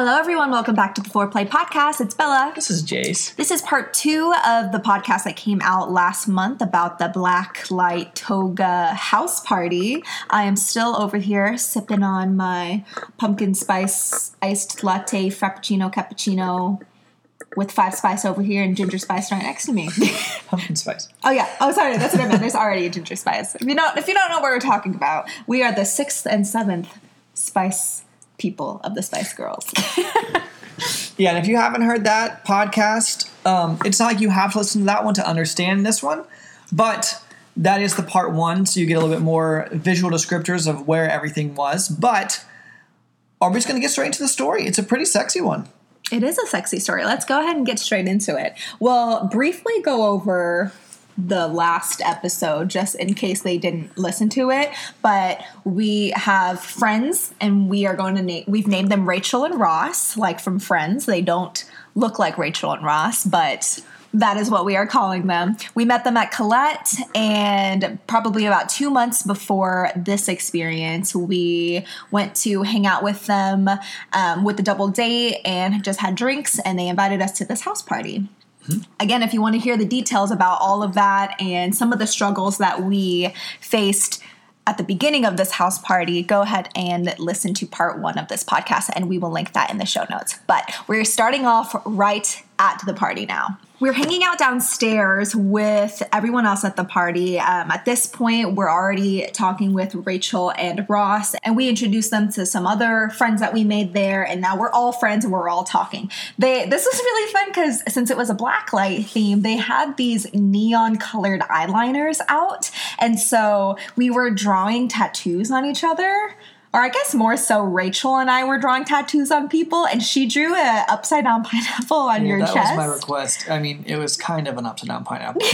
Hello, everyone. Welcome back to the Foreplay Podcast. It's Bella. This is Jace. This is part two of the podcast that came out last month about the Black Light Toga house party. I am still over here sipping on my pumpkin spice iced latte frappuccino cappuccino with five spice over here and ginger spice right next to me. Pumpkin spice. oh yeah. Oh sorry, that's what I meant. There's already a ginger spice. If you don't if you don't know what we're talking about, we are the sixth and seventh spice people of the Spice Girls. Yeah, and if you haven't heard that podcast, um, it's not like you have to listen to that one to understand this one, but that is the part one, so you get a little bit more visual descriptors of where everything was. But are we just going to get straight into the story? It's a pretty sexy one. It is a sexy story. Let's go ahead and get straight into it. We'll briefly go over the last episode just in case they didn't listen to it but we have friends and we are going to name we've named them Rachel and Ross like from friends they don't look like Rachel and Ross but that is what we are calling them. We met them at Colette, and probably about two months before this experience, we went to hang out with them um, with the double date and just had drinks, and they invited us to this house party. Again, if you want to hear the details about all of that and some of the struggles that we faced at the beginning of this house party, go ahead and listen to part one of this podcast, and we will link that in the show notes. But we're starting off right at the party now. We're hanging out downstairs with everyone else at the party. Um, at this point, we're already talking with Rachel and Ross, and we introduced them to some other friends that we made there. And now we're all friends and we're all talking. They this was really fun because since it was a blacklight theme, they had these neon colored eyeliners out, and so we were drawing tattoos on each other or I guess more so Rachel and I were drawing tattoos on people, and she drew a upside down pineapple on your that chest. That was my request. I mean, it was kind of an upside down pineapple.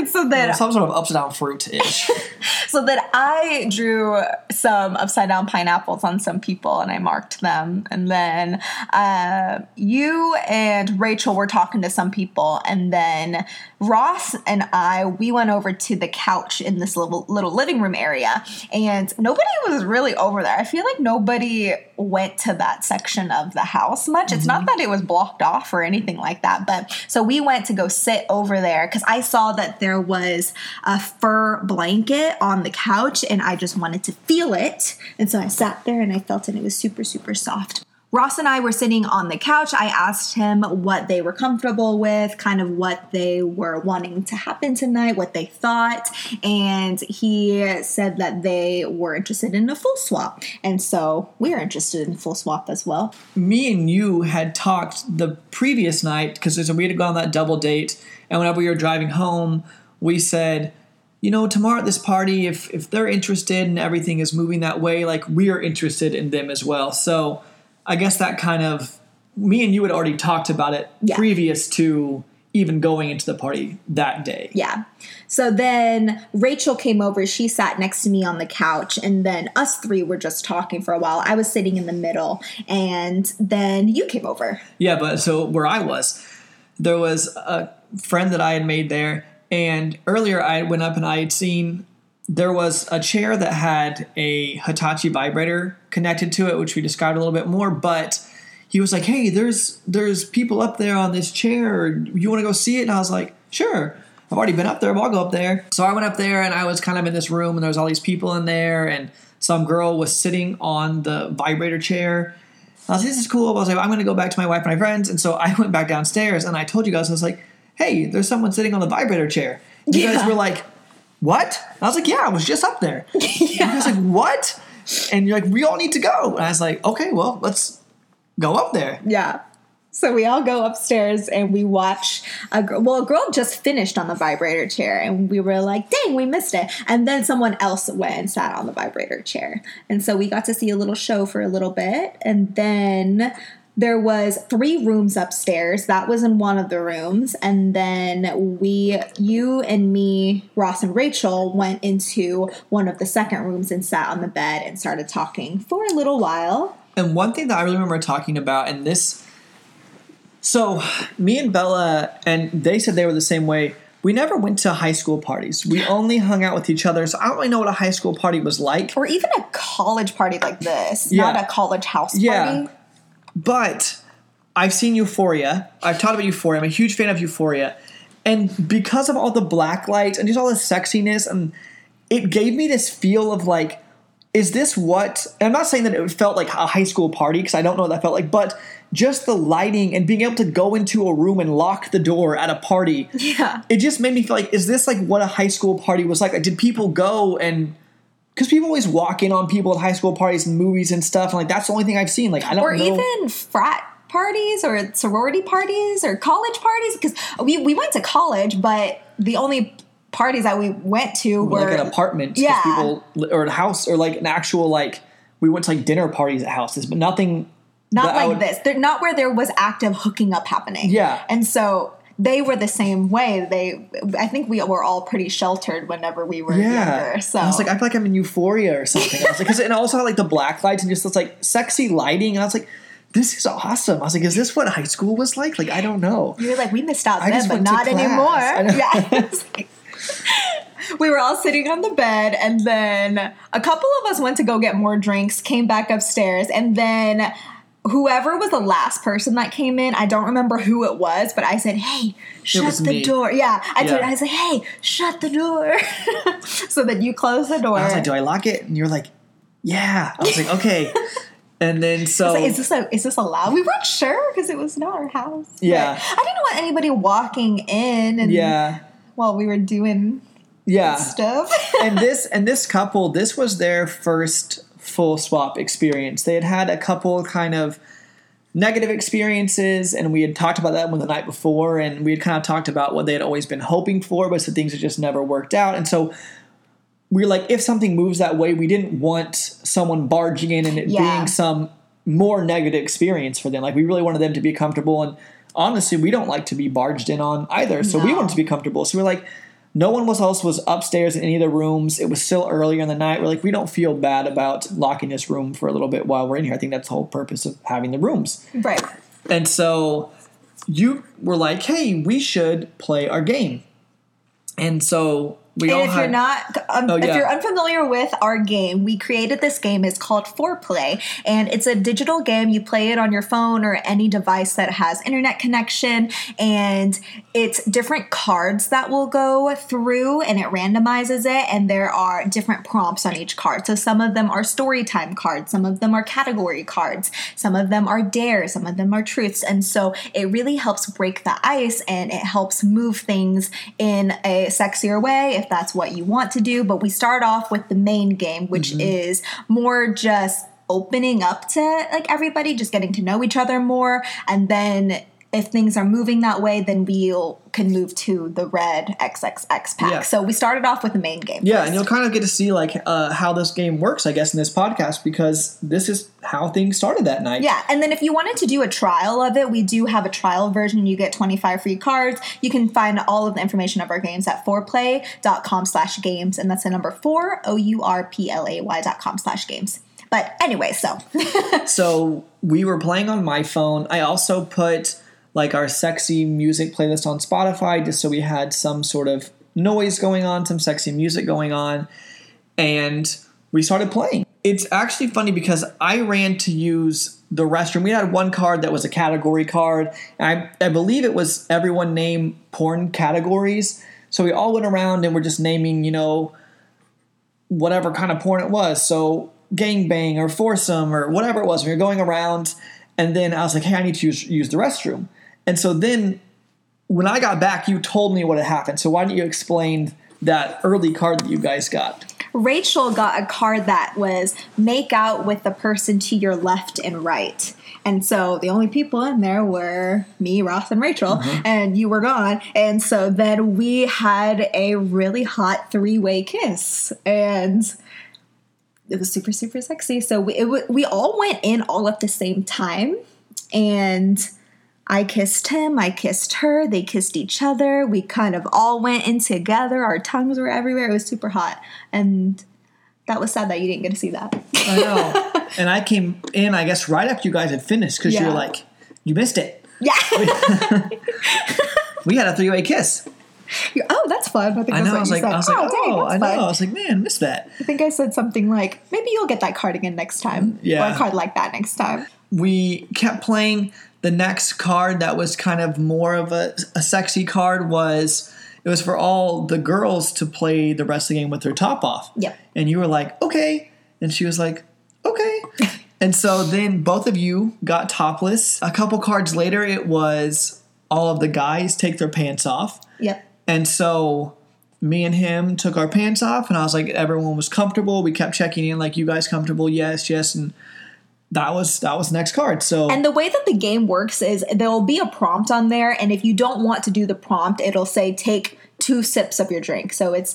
and so then, Some sort of upside down fruit ish. so then I drew some upside down pineapples on some people, and I marked them. And then uh, you and Rachel were talking to some people, and then Ross and I we went over to the couch in this little little living room area, and nobody was really over there. I feel like nobody went to that section of the house much. It's not mm-hmm. that it was blocked off or anything like that, but so we went to go sit over there because I saw that there was a fur blanket on the couch, and I just wanted to feel it, and so I sat there and I felt it. and It was super super soft. Ross and I were sitting on the couch. I asked him what they were comfortable with, kind of what they were wanting to happen tonight, what they thought, and he said that they were interested in a full swap. And so we're interested in full swap as well. me and you had talked the previous night because we had gone on that double date, and whenever we were driving home, we said, you know, tomorrow at this party, if if they're interested and everything is moving that way, like we are interested in them as well. So I guess that kind of me and you had already talked about it Yeah. previous to even going into the party that day. Yeah. So then Rachel came over. She sat next to me on the couch, and then us three were just talking for a while. I was sitting in the middle, and then you came over. Yeah, but so where I was, there was a friend that I had made there, and earlier I went up and I had seen there was a chair that had a Hitachi vibrator connected to it, which we described a little bit more. But he was like, "Hey, there's there's people up there on this chair. You want to go see it?" And I was like, "Sure." I've already been up there. but I'll go up there. So I went up there, and I was kind of in this room, and there was all these people in there, and some girl was sitting on the vibrator chair. I was like, this is cool. I was like, I'm going to go back to my wife and my friends. And so I went back downstairs and I told you guys, I was like, hey, there's someone sitting on the vibrator chair. You guys were like, what? And I was like, yeah, I was just up there. You guys like, what? And you're like, we all need to go. And I was like, okay, well, let's go up there. Yeah. So we all go upstairs and we watch a girl. Well, a girl just finished on the vibrator chair, and we were like, "Dang, we missed it!" And then someone else went and sat on the vibrator chair, and so we got to see a little show for a little bit. And then there was three rooms upstairs. That was in one of the rooms, and then we, you and me, Ross and Rachel went into one of the second rooms and sat on the bed and started talking for a little while. And one thing that I remember talking about, and this, so me and Bella, and they said they were the same way. We never went to high school parties. We only hung out with each other. So I don't really know what a high school party was like. or even a college party like this, Yeah. not a college house party. Yeah. But I've seen Euphoria. I've taught about Euphoria. I'm a huge fan of Euphoria. And because of all the black lights and just all the sexiness, and it gave me this feel of like, is this what? And I'm not saying that it felt like a high school party because I don't know what that felt like, but just the lighting and being able to go into a room and lock the door at a party. Yeah. It just made me feel like, is this like what a high school party was like? Like, did people go and because people always walk in on people at high school parties and movies and stuff, and like that's the only thing I've seen. Like I don't Or know. even frat parties or sorority parties or college parties because we, we went to college, but the only parties that we went to were like an apartment, Yeah. people or a house or like an actual like we went to like dinner parties at houses, but nothing. not like would- this. They're not where there was active hooking up happening. Yeah. And so they were the same way. They I think we were all pretty sheltered whenever we were Yeah, younger. So I was like, I feel like I'm in Euphoria or something. I was like, because and also like the black lights and just this like sexy lighting, and I was like, this is awesome. I was like, is this what high school was like? Like I don't know. you were like, we missed out I then, but not anymore. Yeah. Like- we were all sitting on the bed, and then a couple of us went to go get more drinks, came back upstairs, and then whoever was the last person that came in, I don't remember who it was, but I said, "Hey, shut the me. door." Yeah, I told Yeah. I like, "Hey, shut the door," so that you close the door. I was like, do I lock it? And you're like, yeah. I was like, okay. And then so like, is this a is this allowed? We weren't sure because it was not our house. But Yeah. I didn't want anybody walking in and yeah, while we were doing yeah. stuff. and this and this couple, this was their first full swap experience. They had had a couple kind of negative experiences, and we had talked about that one the night before, and we had kind of talked about what they had always been hoping for, but some things had just never worked out. And so we were like, if something moves that way, we didn't want someone barging in and it Yeah. being some more negative experience for them. Like we really wanted them to be comfortable, and honestly, we don't like to be barged in on either. So we No. wanted to be comfortable. So we are like, no one was else was upstairs in any of the rooms. It was still earlier in the night. We're like, we don't feel bad about locking this room for a little bit while we're in here. I think that's the whole purpose of having the rooms. right. And so you were like, hey, we should play our game. And so we And if you're not, um, Oh, if you're unfamiliar with our game, we created this game. It's called Foreplay, and it's a digital game. You play it on your phone or any device that has internet connection, and it's different cards that will go through, and it randomizes it. And there are different prompts on each card. So some of them are story time cards, some of them are category cards, some of them are dares, some of them are truths, and so it really helps break the ice and it helps move things in a sexier way if that's what you want to do. But we start off with the main game, which mm-hmm. is more just opening up to like everybody, just getting to know each other more, and then if things are moving that way, then we'll can move to the red XXX pack. Yeah. So we started off with the main game. Yeah, first. and you'll kind of get to see like uh, how this game works, I guess, in this podcast because this is how things started that night. Yeah, and then if you wanted to do a trial of it, we do have a trial version. You get 25 free cards. You can find all of the information of our games at foreplay.com slash games, and that's the number four, O-U-R-P-L-A-Y dot com slash games. But anyway, so So we were playing on my phone. I also put like our sexy music playlist on Spotify just so we had some sort of noise going on, some sexy music going on, and we started playing. It's actually funny because I ran to use the restroom. We had one card that was a category card, I, I believe it was everyone name porn categories. So we all went around and we're just naming, you know, whatever kind of porn it was. So gangbang or foursome or whatever it was. We were going around, and then I was like, "Hey, I need to use, use the restroom." And so then, when I got back, you told me what had happened. So why don't you explain that early card that you guys got? Rachel got a card that was make out with the person to your left and right. And so the only people in there were me, Ross, and Rachel, Mm-hmm. and you were gone. And so then we had a really hot three way kiss. And it was super, super sexy. So we, it, we all went in all at the same time. And I kissed him, I kissed her, they kissed each other. We kind of all went in together. Our tongues were everywhere. It was super hot. And that was sad that you didn't get to see that. I know. and I came in, I guess, right after you guys had finished because you Yeah. were like, you missed it. Yeah. We had a three way kiss. You're, oh, that's fun. I think I know. I was you like, said. I was like, oh, dang, oh, that's I know. fun. I was like, man, missed that. I think I said something like, maybe you'll get that card again next time. Yeah. Or a card like that next time. we kept playing the next card that was kind of more of a, a sexy card was it was for all the girls to play the rest of the game with their top off Yeah. and you were like okay and she was like okay and so then both of you got topless a couple cards later it was all of the guys take their pants off Yep. and so me and him took our pants off, and I was like, everyone was comfortable. We kept checking in, like, you guys comfortable? Yes, yes. And that was that was next card. So And the way that the game works is there will be a prompt on there, and if you don't want to do the prompt, it'll say take two sips of your drink. So it's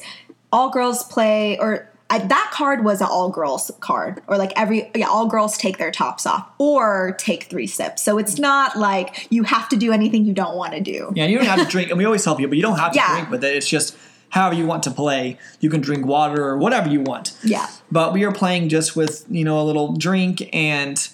all girls play, or I, that card was an all girls card, or like every yeah, all girls take their tops off, or take three sips. So it's not like you have to do anything you don't want to do. yeah, you don't have to drink, and we always help you, but you don't have to Yeah. drink with it. It's just however you want to play. You can drink water or whatever you want. Yeah. But we were playing just with you know a little drink, and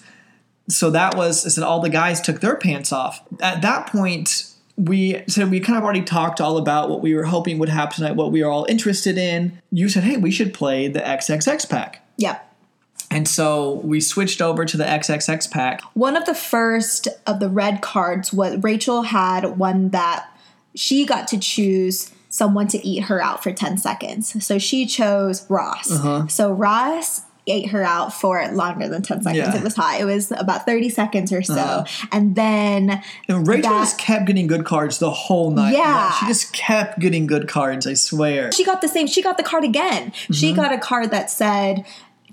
so that was I said all the guys took their pants off. At that point, we said we kind of already talked all about what we were hoping would happen tonight, what we are all interested in. You said, hey, we should play the XXX pack. Yep. And so we switched over to the XXX pack. One of the first of the red cards was Rachel had one that she got to choose someone to eat her out for 10 seconds. So she chose Ross. Uh-huh. So Ross ate her out for longer than 10 seconds. Yeah. It was hot. It was about 30 seconds or so. And then And Rachel That- just kept getting good cards the whole night. Yeah. She just kept getting good cards, I swear. she got the same, she got the card again. Mm-hmm. She got a card that said,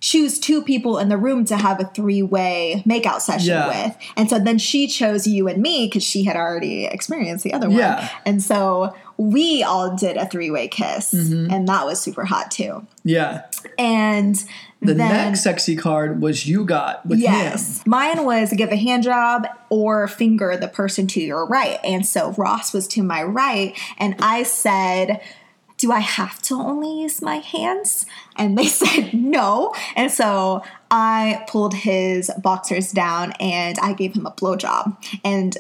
choose two people in the room to have a three-way makeout session Yeah. with and so then she chose you and me because she had already experienced the other one Yeah. and so we all did a three-way kiss Mm-hmm. and that was super hot too Yeah. and The then next sexy card was you got with Yes. him. Mine was give a hand job or finger the person to your right. And so Ross was to my right. And I said, Do I have to only use my hands? And they said no. And so I pulled his boxers down and I gave him a blowjob. And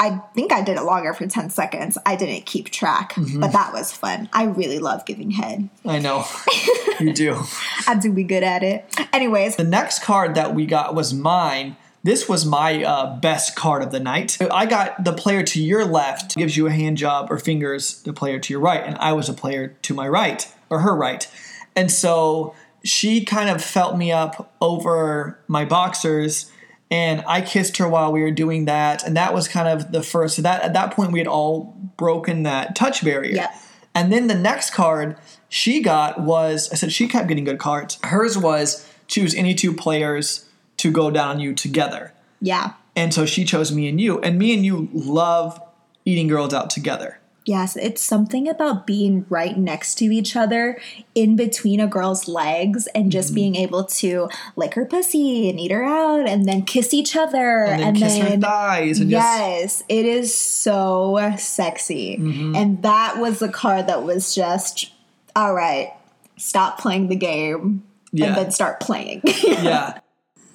I think I did it longer for 10 seconds. I didn't keep track, mm-hmm. but that was fun. I really love giving head. I know. you do. I do be good at it. Anyways, The next card that we got was mine. This was my uh, best card of the night. I got the player to your left gives you a hand job or fingers the player to your right, and I was a player to my right or her right. And so she kind of felt me up over my boxers and I kissed her while we were doing that, and that was kind of the first. So that at that point we had all broken that touch barrier. Yep. And then the next card she got was I said she kept getting good cards. Hers was choose any two players to go down on you together. yeah. And so she chose me and you. And me and you love eating girls out together. Yes, it's something about being right next to each other in between a girl's legs and Mm-hmm. just being able to lick her pussy and eat her out and then kiss each other And then kiss her thighs and just yes, it is so sexy. Mm-hmm. And that was the card that was just all right, stop playing the game Yeah. and then start playing. yeah.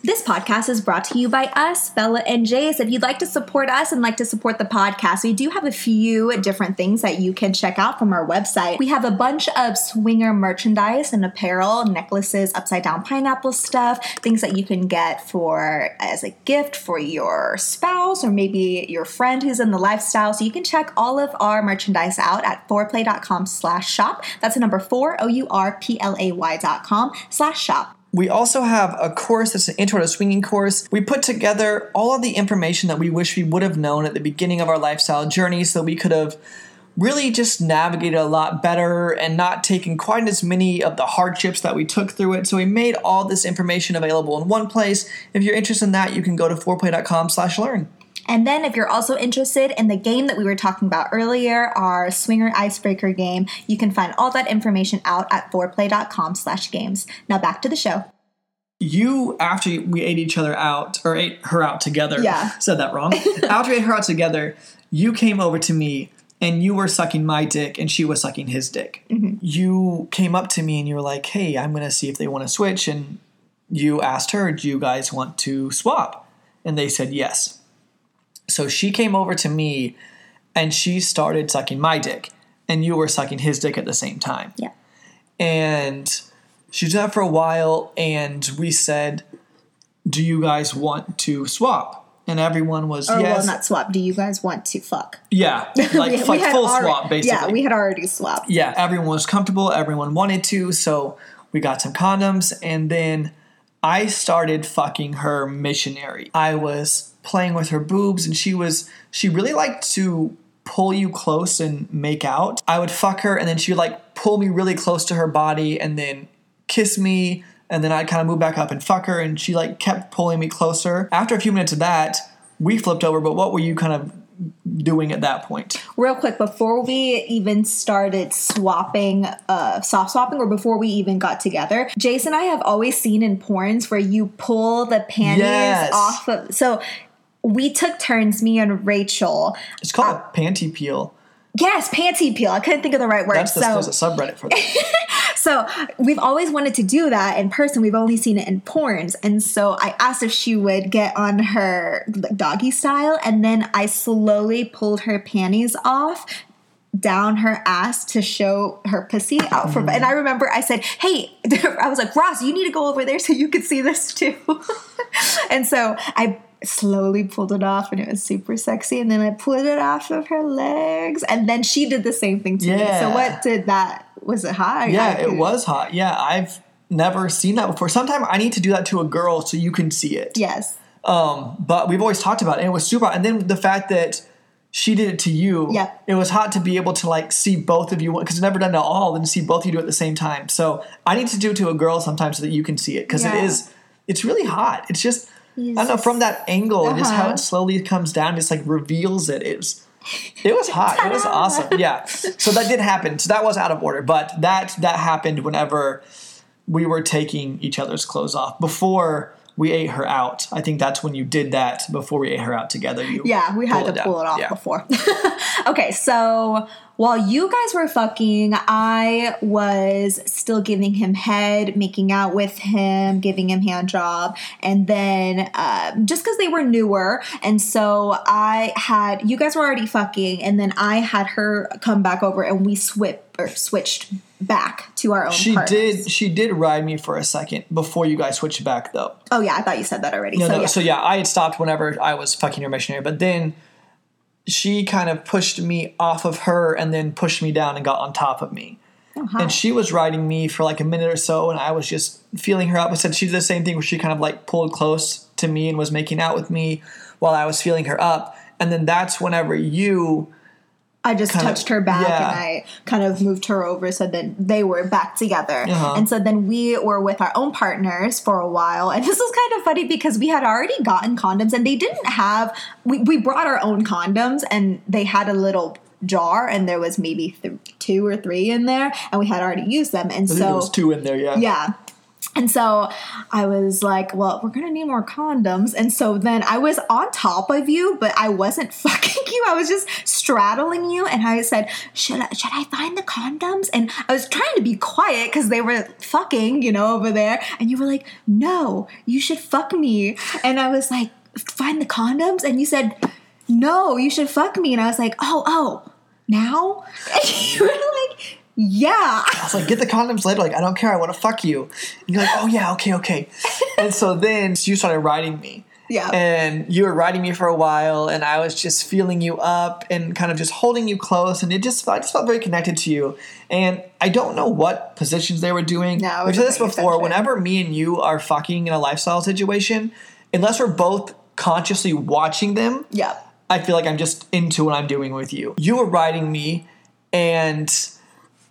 This podcast is brought to you by us, Bella and Jace. If you'd like to support us and like to support the podcast, we do have a few different things that you can check out from our website. We have a bunch of swinger merchandise and apparel, necklaces, upside down pineapple stuff, things that you can get for as a gift for your spouse or maybe your friend who's in the lifestyle. So you can check all of our merchandise out at fourplay.com slash shop. That's the number four, O-U-R-P-L-A-Y dot com slash shop. We also have a course that's an intro to swinging course. We put together all of the information that we wish we would have known at the beginning of our lifestyle journey so we could have really just navigated a lot better and not taken quite as many of the hardships that we took through it. So we made all this information available in one place. If you're interested in that, you can go to foreplay.com slash learn. And then, if you're also interested in the game that we were talking about earlier, our Swinger Icebreaker game, you can find all that information out at foreplay.com/games. Now back to the show. You, after we ate each other out, or ate her out together, Yeah. said that wrong. after we ate her out together, you came over to me and you were sucking my dick and she was sucking his dick. Mm-hmm. You came up to me and you were like, hey, I'm going to see if they want to switch. And you asked her, do you guys want to swap? And they said yes. So she came over to me and she started sucking my dick, and you were sucking his dick at the same time. Yeah. And she did that for a while, and we said, Do you guys want to swap? And everyone was Or yes. well, not swap. Do you guys want to fuck? yeah, like, We- we like had full alre- swap, basically. Yeah, we had already swapped. yeah, everyone was comfortable, everyone wanted to, so we got some condoms, and then I started fucking her missionary. I was playing with her boobs, and she was, she really liked to pull you close and make out. I would fuck her, and then she would like pull me really close to her body, and then kiss me, and then I'd kind of move back up and fuck her, and she like kept pulling me closer. After a few minutes of that, we flipped over, but what were you kind of doing at that point? Real quick, before we even started swapping, uh, soft swapping, or before we even got together, Jason and I have always seen in porns where you pull the panties Yes. off of. So we took turns, me and Rachel. It's called a uh, panty peel. Yes, panty peel. I couldn't think of the right word. That's the, so there's a subreddit for that. So we've always wanted to do that in person. We've only seen it in porns. And so I asked if she would get on her doggy style. And then I slowly pulled her panties off down her ass to show her pussy out from and I mm. remember I said, Hey, I was like, Ross, you need to go over there so you can see this too. and so I slowly pulled it off and it was super sexy. And then I pulled it off of her legs. And then she did the same thing to me. So what did that was it hot? Yeah, it was hot. Yeah, I've never seen that before. Sometime I need to do that to a girl so you can see it. Yes. Um, but we've always talked about it, and it was super. hot. And then the fact that she did it to you, Yeah. it was hot to be able to like see both of you because I've never done it at all, and see both of you do it at the same time. So I need to do it to a girl sometimes so that you can see it because Yeah. it is, it's really hot. It's just I don't know from that angle, and just how Uh-huh. it slowly comes down, just like reveals it. It was. It was hot. It was awesome. Yeah. So that did happen. So that was out of order, but that that happened whenever we were taking each other's clothes off before we ate her out. I think that's when you did that before we ate her out together. Yeah, we had to down. pull it off Yeah. before. okay, so while you guys were fucking, I was still giving him head, making out with him, giving him hand job, and then um, just because they were newer, and so I had you guys were already fucking, and then I had her come back over, and we swip or switched back to our own. She partners. did. She did ride me for a second before you guys switched back, though. Oh yeah, I thought you said that already. No, so no. yeah. So yeah, I had stopped whenever I was fucking her missionary, but then she kind of pushed me off of her and then pushed me down and got on top of me. Oh, and she was riding me for like a minute or so, and I was just feeling her up. I said she did the same thing where she kind of like pulled close to me and was making out with me while I was feeling her up. And then that's whenever you I just kind of- touched her back yeah. and I kind of moved her over so then they were back together. Uh-huh. And so then we were with our own partners for a while. And this was kind of funny because we had already gotten condoms and they didn't have, we, we brought our own condoms and they had a little jar and there was maybe th- two or three in there and we had already used them. And so there was two in there, yeah. yeah. And so I was like, well, we're going to need more condoms. And so then I was on top of you, but I wasn't fucking you. I was just straddling you. And I said, should I, should I find the condoms? And I was trying to be quiet because they were fucking, you know, over there. And you were like, no, you should fuck me. And I was like, find the condoms? And you said, no, you should fuck me. And I was like, oh, oh, now? And you were like, yeah. I was like, get the condoms later. Like, I don't care. I want to fuck you. And you're like, oh, yeah, okay, okay. and so then you started riding me. Yeah. And you were riding me for a while, and I was just feeling you up and kind of just holding you close. And it just, I just felt very connected to you. And I don't know what positions they were doing. No, We've said this before. Whenever me and you are fucking in a lifestyle situation, unless we're both consciously watching them, Yeah. I feel like I'm just into what I'm doing with you. You were riding me, and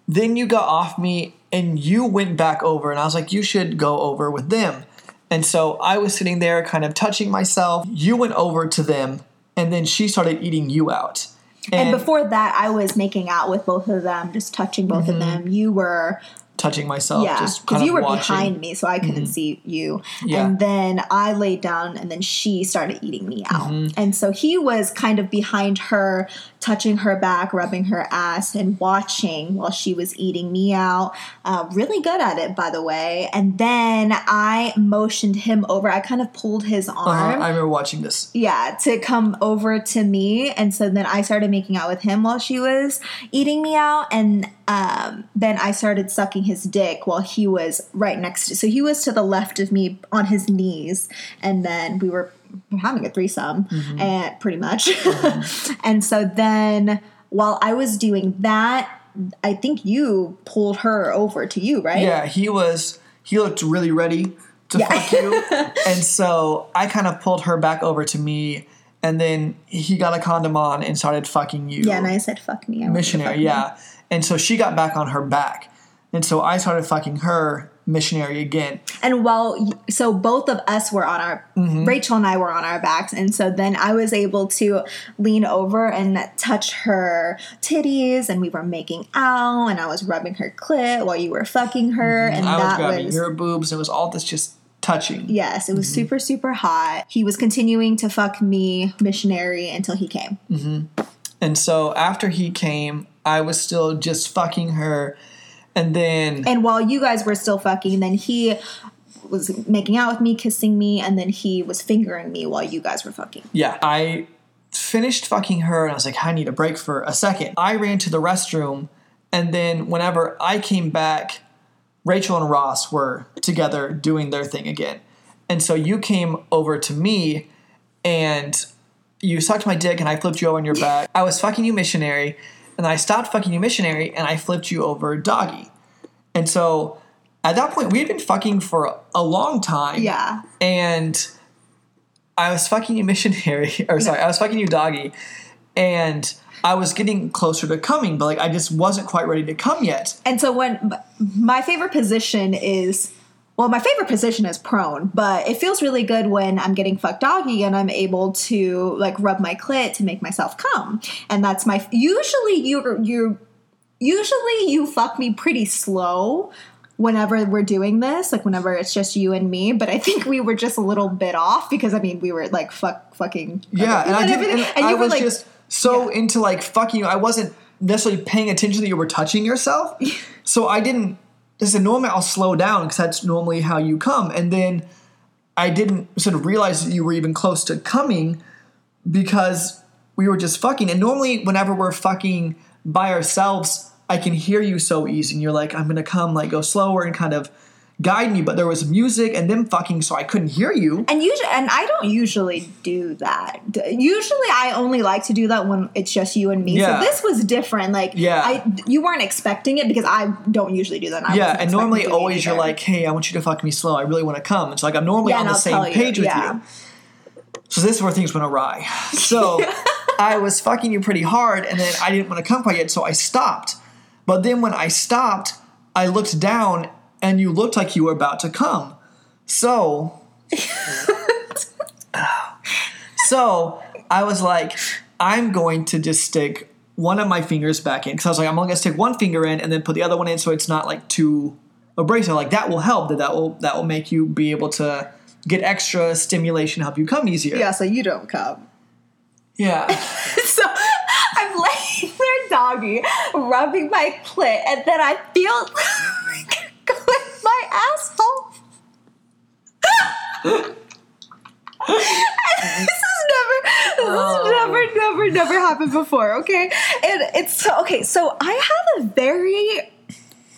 then you got off me and you went back over and I was like you should go over with them. And so I was sitting there kind of touching myself. You went over to them and then she started eating you out. And, before that, I was making out with both of them, just touching both of them. You were touching myself, yeah, just because you were watching. behind me, so I couldn't see you. Yeah. And then I laid down, and then she started eating me out. Mm-hmm. And so he was kind of behind her, touching her back, rubbing her ass, and watching while she was eating me out. Uh, really good at it, by the way. And then I motioned him over. I kind of pulled his Uh-huh, arm. I remember watching this. yeah, to come over to me. And so then I started making out with him while she was eating me out. And um, then I started sucking his dick while he was right next to. So he was to the left of me on his knees. And then we were having a threesome, and pretty much. Mm-hmm. and so then while I was doing that, I think you pulled her over to you, right? Yeah, he was. He looked really ready to Yeah. fuck you, and so I kind of pulled her back over to me, and then he got a condom on and started fucking you. Yeah, and I said, fuck me. I want you to missionary, fuck me. yeah. And so she got back on her back, and so I started fucking her missionary again. And while so both of us were on our mm-hmm. Rachel and I were on our backs, and so then I was able to lean over and touch her titties, and we were making out, and I was rubbing her clit while you were fucking her, mm-hmm. and I was that grabbing was. your boobs. It was all this just touching. Yes, it was mm-hmm. super, super hot. He was continuing to fuck me, missionary, until he came. And so after he came, I was still just fucking her, and then And while you guys were still fucking, then he was making out with me, kissing me, and then he was fingering me while you guys were fucking. Yeah. I finished fucking her and I was like, I need a break for a second. I ran to the restroom and then whenever I came back, Rachel and Ross were together doing their thing again. And so you came over to me and you sucked my dick and I flipped you over on your back. I was fucking you missionary and I stopped fucking you missionary and I flipped you over doggy. And so at that point we had been fucking for a long time Yeah. and I was fucking you missionary, or sorry, I was fucking you doggy, and I was getting closer to coming, but like I just wasn't quite ready to come yet. And so when my favorite position is well, my favorite position is prone, but it feels really good when I'm getting fucked doggy and I'm able to like rub my clit to make myself come. And that's my usually you you usually you fuck me pretty slow whenever we're doing this, like whenever it's just you and me. But I think we were just a little bit off because I mean we were like fuck fucking Yeah, and I didn't. everything. And I you were was like just so yeah. into like fucking you. I wasn't necessarily paying attention that you were touching yourself, so I didn't. I said normally I'll slow down because that's normally how you come, and then I didn't sort of realize that you were even close to coming because we were just fucking. And normally, whenever we're fucking by ourselves, I can hear you so easy, and you're like, "I'm gonna come," like go slower and kind of guide me. But there was music and them fucking, so I couldn't hear you. And usually, and I don't usually do that. Usually, I only like to do that when it's just you and me. Yeah. So this was different. Like, Yeah. I you weren't expecting it because I don't usually do that. and Yeah, and normally to do it always you're like, hey, I want you to fuck me slow. I really want to come. It's like I'm normally Yeah, on the I'll same tell you, page with yeah. you. So this is where things went awry. So I was fucking you pretty hard, and then I didn't want to come quite yet, so I stopped. But then when I stopped, I looked down, and you looked like you were about to come. So, so I was like, I'm going to just stick one of my fingers back in because I was like, I'm only gonna stick one finger in and then put the other one in, so it's not like too abrasive. Like that will help. That that will that will make you be able to get extra stimulation, help you come easier. yeah. So you don't come. Yeah. so I'm laying there, doggy, rubbing my clit, and then I feel like with my asshole. This has never, this has oh. never, never, never happened before. Okay, and it's so okay. So I have a very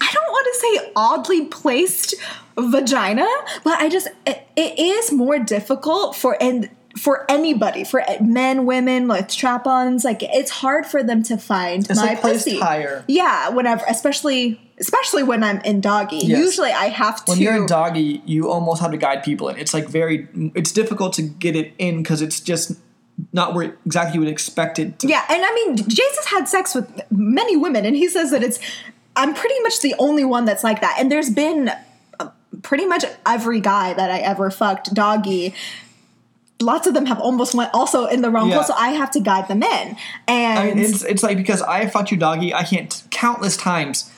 I don't want to say oddly placed vagina, but I just it, it is more difficult for and for anybody, for men, women, like strap-ons, like it's hard for them to find It's my like placed pussy. higher. Yeah, whenever, especially especially when I'm in doggy. Yes. Usually, I have to. When you're in doggy, you almost have to guide people in. It's like very, it's difficult to get it in because it's just not where exactly you would expect it to. Yeah, and I mean, Jace has had sex with many women, and he says that it's. I'm pretty much the only one that's like that, and there's been uh, pretty much every guy that I ever fucked doggy. Lots of them have almost went also in the wrong Yeah. hole, so I have to guide them in. And I mean, it's it's like because I fucked you doggy, I can't countless times,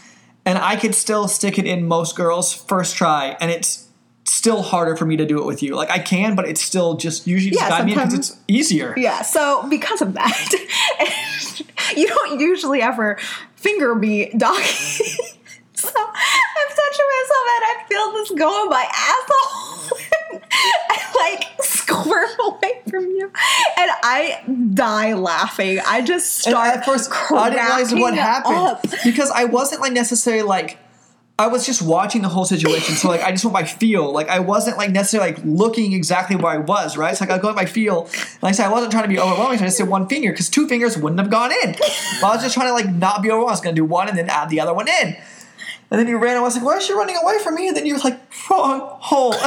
and I could still stick it in most girls first try, and it's still harder for me to do it with you. Like I can, but it's still just usually just Yeah, me because it's easier. Yeah, so because of that, you don't usually ever finger me, doggy. so I'm touching myself and I feel this go in my asshole. I like squirm away from you, and I die laughing. I just And start. at first, I didn't realize what happened up. because I wasn't like necessarily like. I was just watching the whole situation, so like I just went by feel. Like I wasn't like necessarily like looking exactly where I was, right? So like I go by feel. And like I said, I wasn't trying to be overwhelming. So I just did one finger because two fingers wouldn't have gone in. But I was just trying to like not be overwhelmed. I was gonna do one and then add the other one in. And then you ran. I was like, "Why is she running away from me?" And then you're like, "Wrong hole."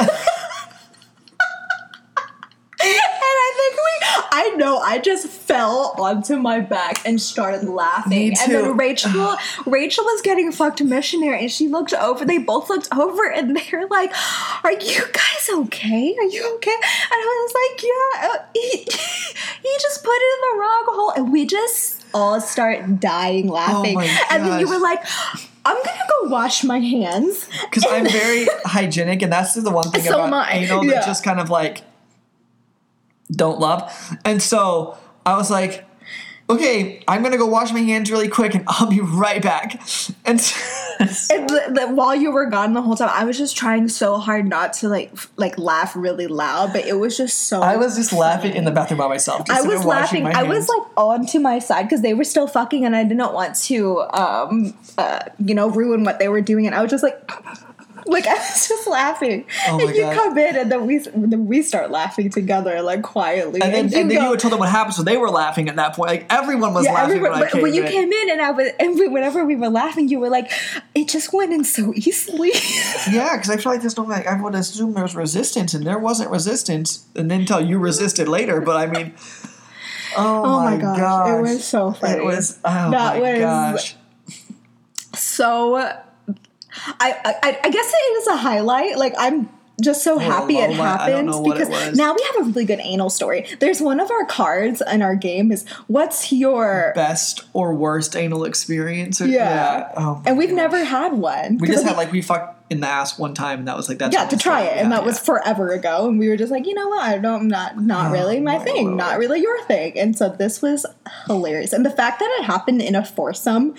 And I think we, I know, I just fell onto my back and started laughing. Me And then Rachel, Rachel was getting fucked missionary, and she looked over. They both looked over, and they're like, "Are you guys okay? Are you okay?" And I was like, "Yeah." uh, He, he just put it in the wrong hole, and we just all start dying laughing. my and then you were like. I'm gonna go wash my hands. because I'm very hygienic, and that's the one thing So about anal Yeah. that just kind of like don't love. And so I was like, okay, I'm gonna go wash my hands really quick, and I'll be right back. And so- And while you were gone the whole time, I was just trying so hard not to like like laugh really loud, but it was just so. I was just laughing in the bathroom by myself. I was laughing. I was like onto my side because they were still fucking, and I didn't want to, um, uh, you know, ruin what they were doing. And I was just like, like I was just laughing. Oh and you God. come in, and then we then we start laughing together, like quietly. and then, and then go- you had told them what happened, so they were laughing at that point. Like everyone was yeah, laughing everyone, when I came when you came in, and I was, and we, whenever we were laughing, you were like, "It just went in so easily." Yeah, because I feel like there's no like I would assume there's resistance, and there wasn't resistance, and then until you resisted later. But I mean, oh, Oh my my gosh, gosh, it was so funny. It was oh That my was- gosh. so I, I I guess it is a highlight. Like I'm just so oh, happy it happened it because now we have a really good anal story. There's one of our cards in our game is what's your Best or worst anal experience? Or, Yeah. Oh and we've gosh. never had one. We just had like we fucked in the ass one time, and that was like that's yeah to try it, and Yeah, that was forever ago. And we were just like, you know what? I don't not not Oh, really my my thing, Lord. not really your thing. And so this was hilarious, and the fact that it happened in a foursome.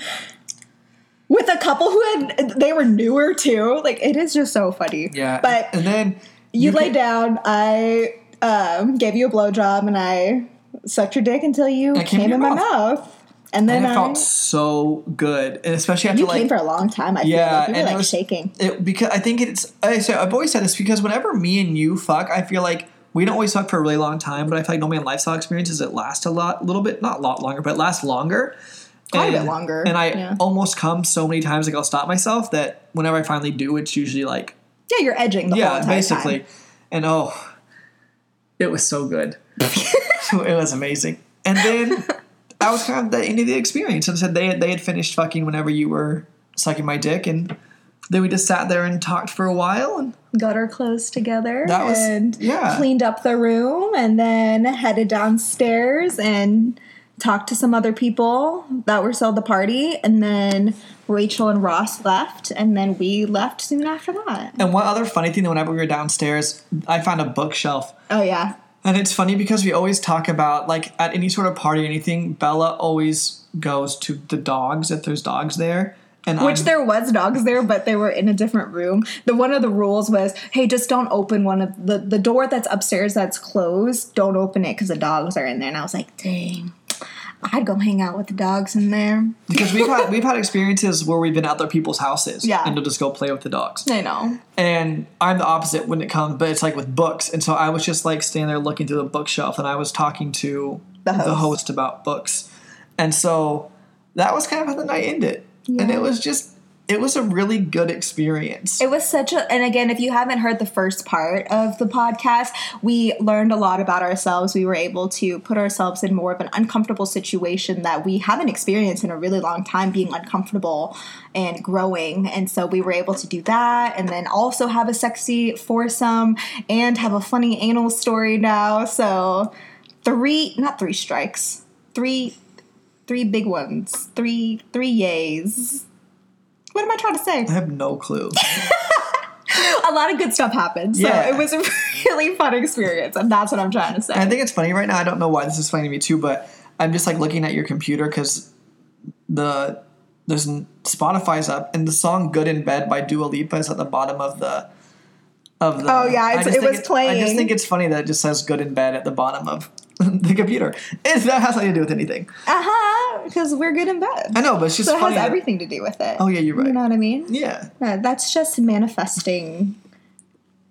With a couple who had, they were newer too. Like it is just so funny. yeah. but and then you, lay could- down. I um, gave you a blowjob, and I sucked your dick until you came came, in my mouth. mouth. And then and it I, felt so good, and especially after you like came for a long time. I Yeah, feel like you were like was- shaking. it, because I think it's. I say I've always said this because whenever me and you fuck, I feel like we don't always fuck for a really long time, but I feel like normally in lifestyle experiences it lasts a lot, a little bit, not a lot longer, but it lasts longer. Quite a bit And- longer, And I yeah. almost come so many times, like I'll stop myself that whenever I finally do, it's usually like Yeah, you're edging the yeah, basically. time. And oh, it was so good. it was amazing. And then I was kind of the end of the experience, and said they had, they had finished fucking whenever you were sucking my dick, and then we just sat there and talked for a while, and got our clothes together That was- and yeah. cleaned up the room and then headed downstairs and talked to some other people that were still at the party and then Rachel and Ross left and then we left soon after that. and one other funny thing that whenever we were downstairs, I found a bookshelf. Oh yeah. And it's funny because we always talk about like at any sort of party or anything, Bella always goes to the dogs if there's dogs there. And Which I'm- there was dogs there, but they were in a different room. The one of the rules was, hey, just don't open one of the the door that's upstairs that's closed. Don't open it because the dogs are in there. And I was like, dang, I'd go hang out with the dogs in there. because we've had we've had experiences where we've been at other people's houses Yeah. and to just go play with the dogs. I know. And I'm the opposite when it comes, but it's like with books. And so I was just like standing there looking through the bookshelf, and I was talking to The host. host about books. And so that was kind of how the night ended. And it was just, it was a really good experience. It was such a, and again, if you haven't heard the first part of the podcast, we learned a lot about ourselves. We were able to put ourselves in more of an uncomfortable situation that we haven't experienced in a really long time, being uncomfortable and growing. And so we were able to do that and then also have a sexy foursome and have a funny anal story now. So, three, not three strikes, three. Three big ones, three three yays. What am I trying to say? I have no clue. a lot of good stuff happened. So Yeah. it was a really fun experience, and that's what I'm trying to say. I think it's funny right now. I don't know why this is funny to me too, but I'm just like looking at your computer because the there's Spotify's up and the song "Good in Bed" by Dua Lipa is at the bottom of the of the. Oh, yeah, it think playing. I just think it's funny that it just says "Good in Bed" at the bottom of the computer. It that has nothing to do with anything. uh huh, because we're good in bed. I know, but it's just so it funny. has that- everything to do with it. Oh, yeah, you're right. You know what I mean? yeah, Yeah, that's just manifesting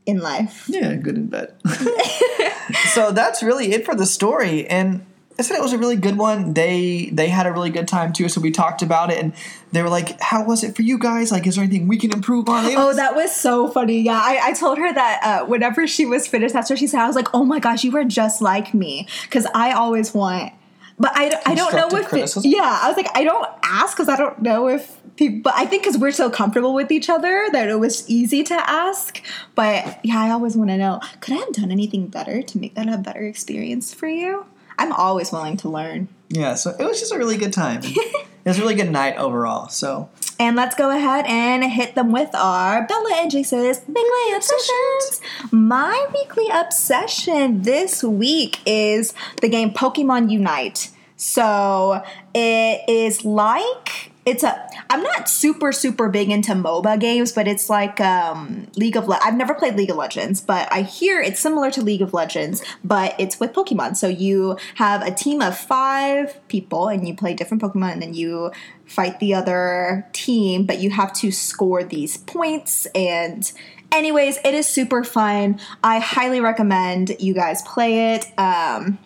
in life. yeah, good in bed. so that's really it for the story, and I said it was a really good one. They they had a really good time too. So we talked about it, and they were like, "How was it for you guys? Like, is there anything we can improve on?" They- Oh, that was so funny. Yeah, I, I told her that uh, whenever she was finished, that's what she said. I was like, oh my gosh, you were just like me. Because I always want, but I, I don't know if, it, yeah, I was like, I don't ask because I don't know if people, but I think because we're so comfortable with each other that it was easy to ask. But yeah, I always want to know, could I have done anything better to make that a better experience for you? I'm always willing to learn. yeah. So it was just a really good time. it was a really good night overall. So And let's go ahead and hit them with our Bella and Jace's weekly obsessions. My weekly obsession this week is the game Pokemon Unite. So it is like it's a I'm not super super big into MOBA games, but it's like um League of Le- I've never played League of Legends, but I hear it's similar to League of Legends, but it's with Pokemon. So you have a team of 5 people and you play different Pokemon and then you fight the other team, but you have to score these points and anyways, it is super fun. I highly recommend you guys play it. Um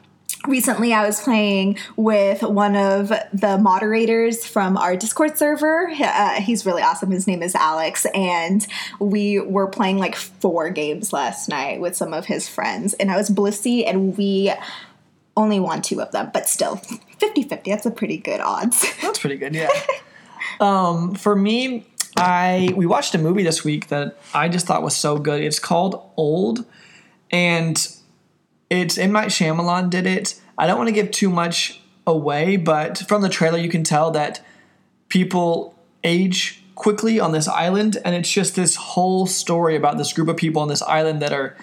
recently i was playing with one of the moderators from our discord server uh, he's really awesome his name is alex and we were playing like four games last night with some of his friends and i was blissey and we only won two of them but still 50-50 that's a pretty good odds that's pretty good. Yeah. um, for me, I we watched a movie this week that I just thought was so good. It's called Old, and it's M Night Shyamalan did it. I don't want to give too much away, but from the trailer you can tell that people age quickly on this island, and it's just this whole story about this group of people on this island that are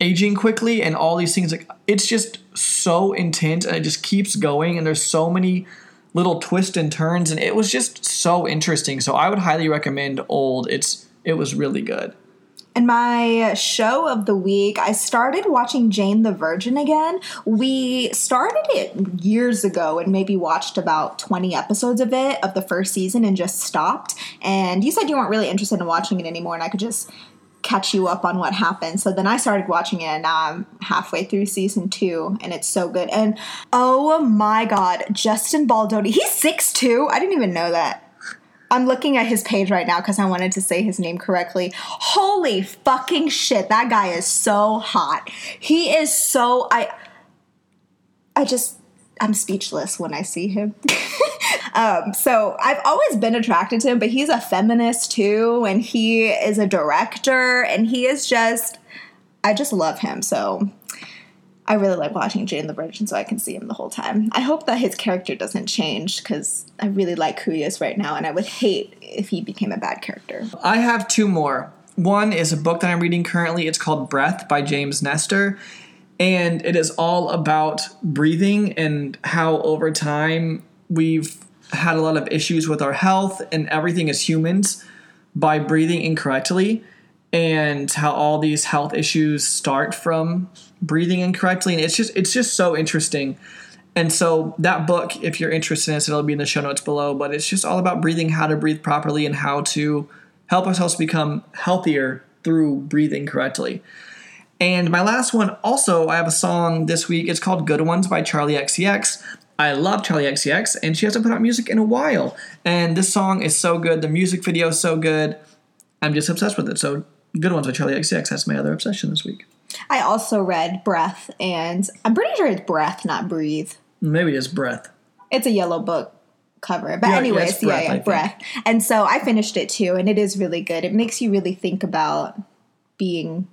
aging quickly and all these things like it's just so intense and it just keeps going and there's so many little twists and turns and it was just so interesting. So i would highly recommend old. It's it was really good And my show of the week, I started watching Jane the Virgin again. We started it years ago and maybe watched about 20 episodes of it of the first season and just stopped. And you said you weren't really interested in watching it anymore, and I could just catch you up on what happened. So then I started watching it, and now I'm halfway through season two, and it's so good. And oh my god, Justin Baldoni, he's six 6'2. I didn't even know that. I'm looking at his page right now because I wanted to say his name correctly. Holy fucking shit, that guy is so hot. He is so I I just I'm speechless when I see him. um, so I've always been attracted to him, but he's a feminist too, and he is a director, and he is just I just love him. So I really like watching Jay Jane the Virgin so I can see him the whole time. I hope that his character doesn't change because I really like who he is right now, and I would hate if he became a bad character. I have two more. One is a book that I'm reading currently. It's called Breath by James Nestor. And it is all about breathing and how over time we've had a lot of issues with our health and everything as humans by breathing incorrectly and how all these health issues start from breathing incorrectly and it's just it's just so interesting and so that book if you're interested in it it'll be in the show notes below but it's just all about breathing how to breathe properly and how to help ourselves become healthier through breathing correctly and my last one also i have a song this week it's called good ones by charli xcx I love Charli XCX, and she hasn't put out music in a while. And this song is so good. The music video is so good. I'm just obsessed with it. So, Good Ones by Charli XCX. That's my other obsession this week. I also read Breath, and I'm pretty sure it's Breath, not Breathe. Maybe it's Breath. It's a yellow book cover. But Yeah, yeah, anyways, yeah, Breath, I yeah, breath. And so I finished it too, and it is really good. It makes you really think about being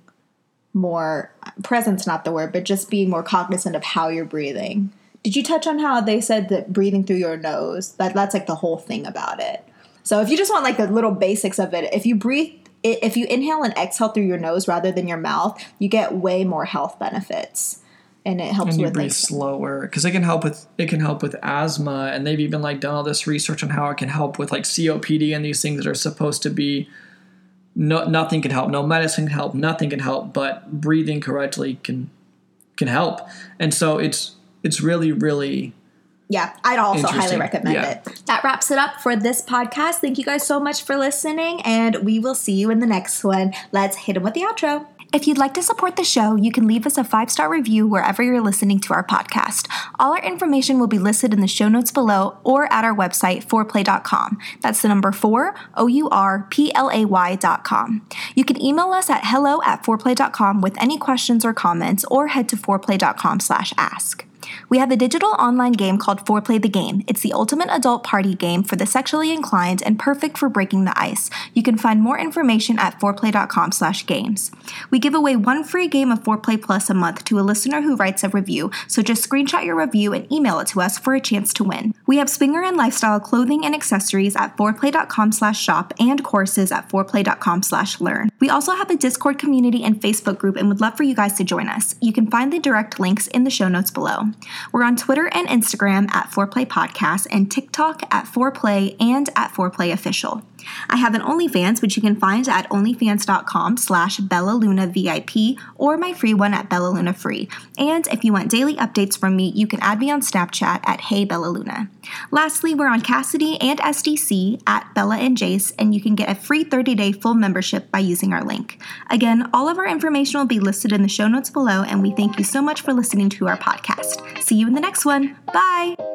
more presence not the word, but just being more cognizant of how you're breathing. Did you touch on how they said that breathing through your nose? That that's like the whole thing about it. So if you just want like the little basics of it, if you breathe if you inhale and exhale through your nose rather than your mouth, you get way more health benefits. And it helps and you with breathe like slower because it can help with it can help with asthma and they've even like done all this research on how it can help with like copd and these things that are supposed to be no nothing can help no medicine can help nothing can help but breathing correctly can can help and so it's it's really really Yeah, I'd also highly recommend Yeah. it. That wraps it up for this podcast. Thank you guys so much for listening, and we will see you in the next one. Let's hit them with the outro. If you'd like to support the show, you can leave us a five star review wherever you're listening to our podcast. All our information will be listed in the show notes below or at our website, fourplay.com. That's the number four, O U R P L A Y.com. You can email us at hello at fourplay.com with any questions or comments or head to fourplay.com slash ask. We have a digital online game called Foreplay the Game. It's the ultimate adult party game for the sexually inclined and perfect for breaking the ice. You can find more information at foreplay.com slash games. We give away one free game of Foreplay Plus a month to a listener who writes a review, so just screenshot your review and email it to us for a chance to win. We have swinger and lifestyle clothing and accessories at foreplay.com slash shop and courses at foreplay.com slash learn. We also have a Discord community and Facebook group and would love for you guys to join us. You can find the direct links in the show notes below. We're on Twitter and Instagram at Foreplay Podcast and TikTok at Foreplay and at Foreplay Official. I have an OnlyFans, which you can find at onlyfans.com slash bellalunavip or my free one at bellaluna free. And if you want daily updates from me, you can add me on Snapchat at Hey Bellaluna. Lastly, we're on Kasidie and SDC at Bella and Jace, and you can get a free 30-day full membership by using our link. Again, all of our information will be listed in the show notes below, and we thank you so much for listening to our podcast. See you in the next one. Bye!